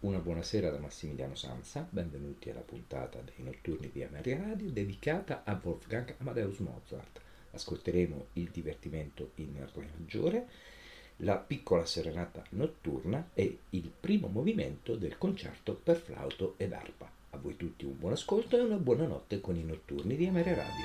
una buonasera da Massimiliano Sanza, benvenuti alla puntata dei notturni di Ameria Radio dedicata a Wolfgang Amadeus Mozart. Ascolteremo il divertimento in Re maggiore, la piccola serenata notturna e il primo movimento del concerto per flauto ed arpa. A voi tutti un buon ascolto e una buona notte con i notturni di Ameria Radio.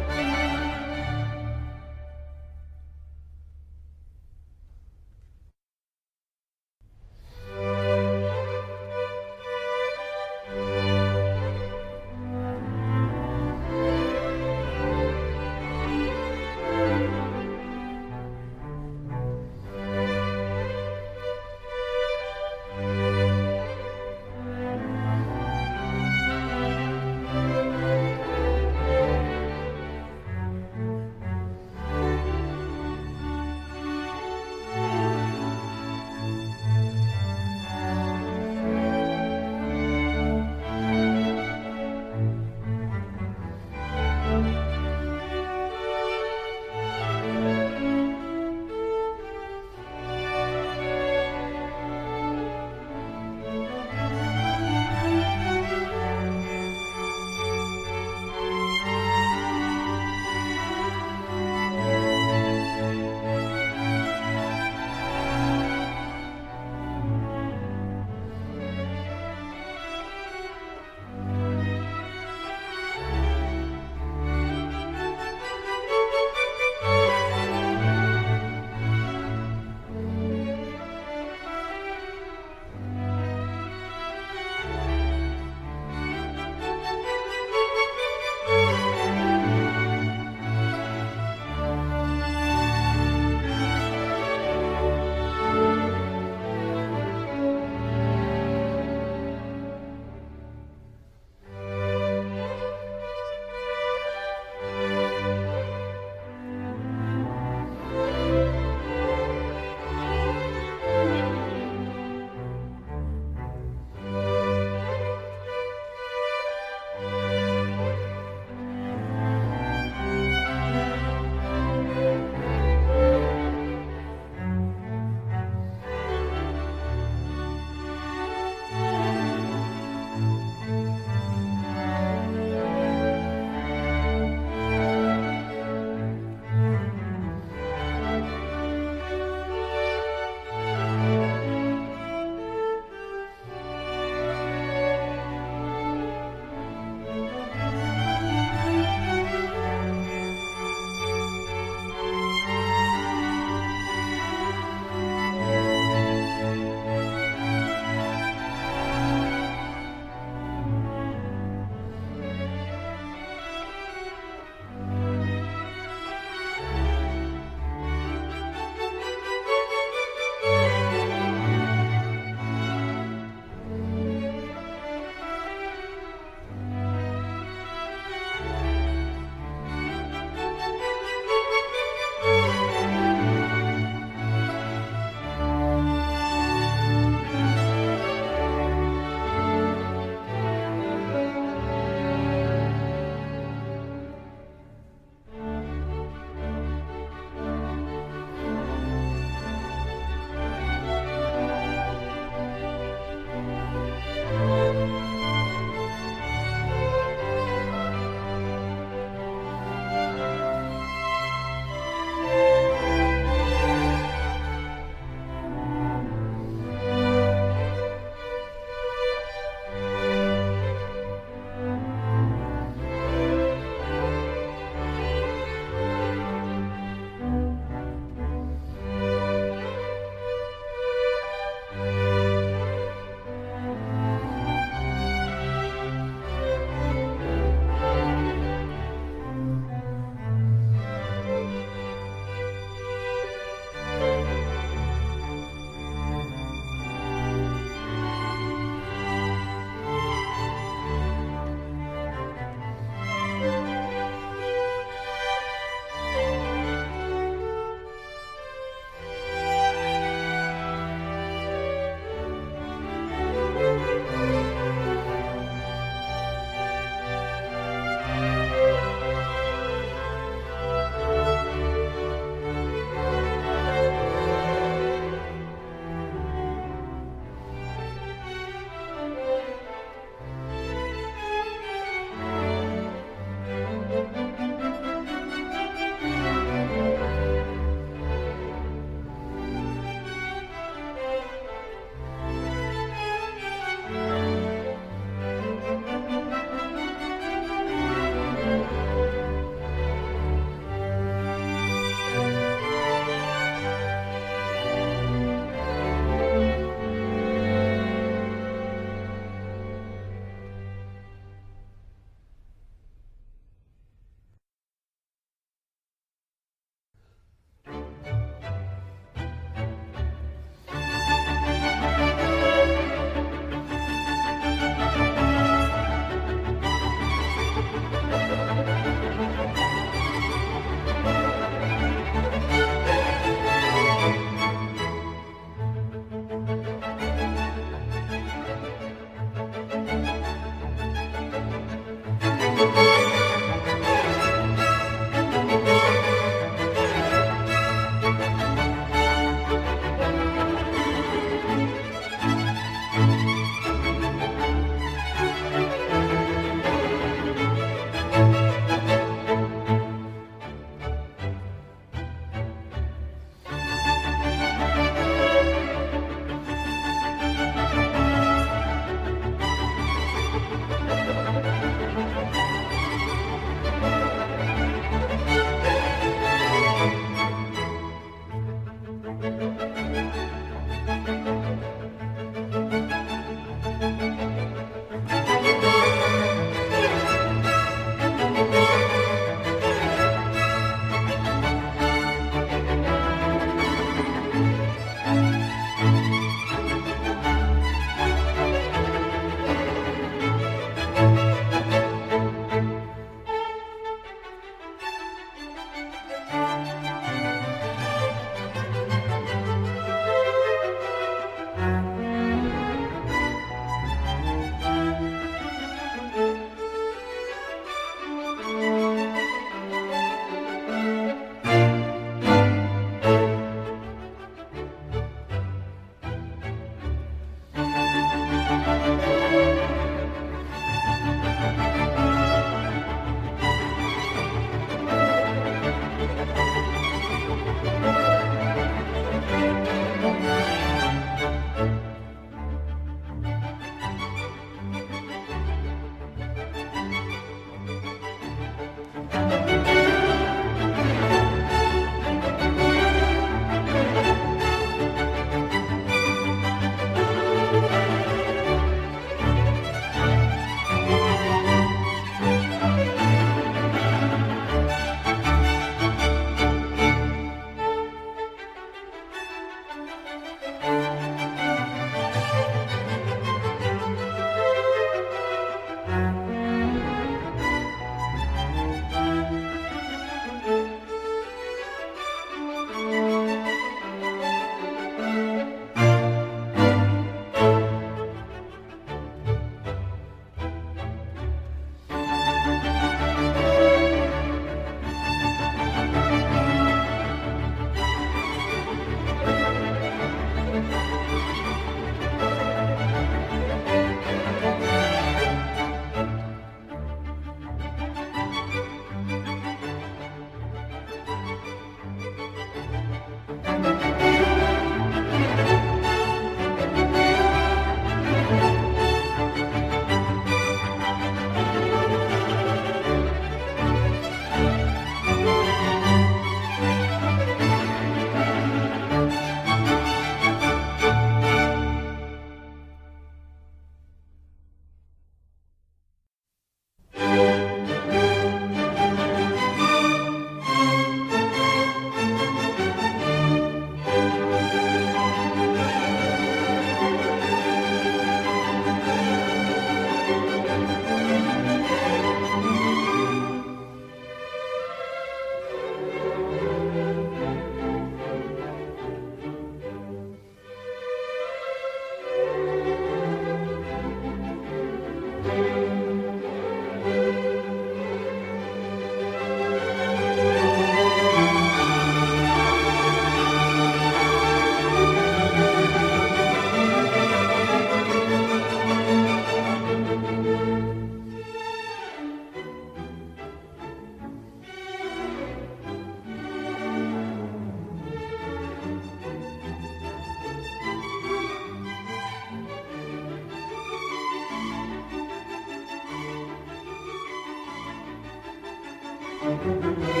Música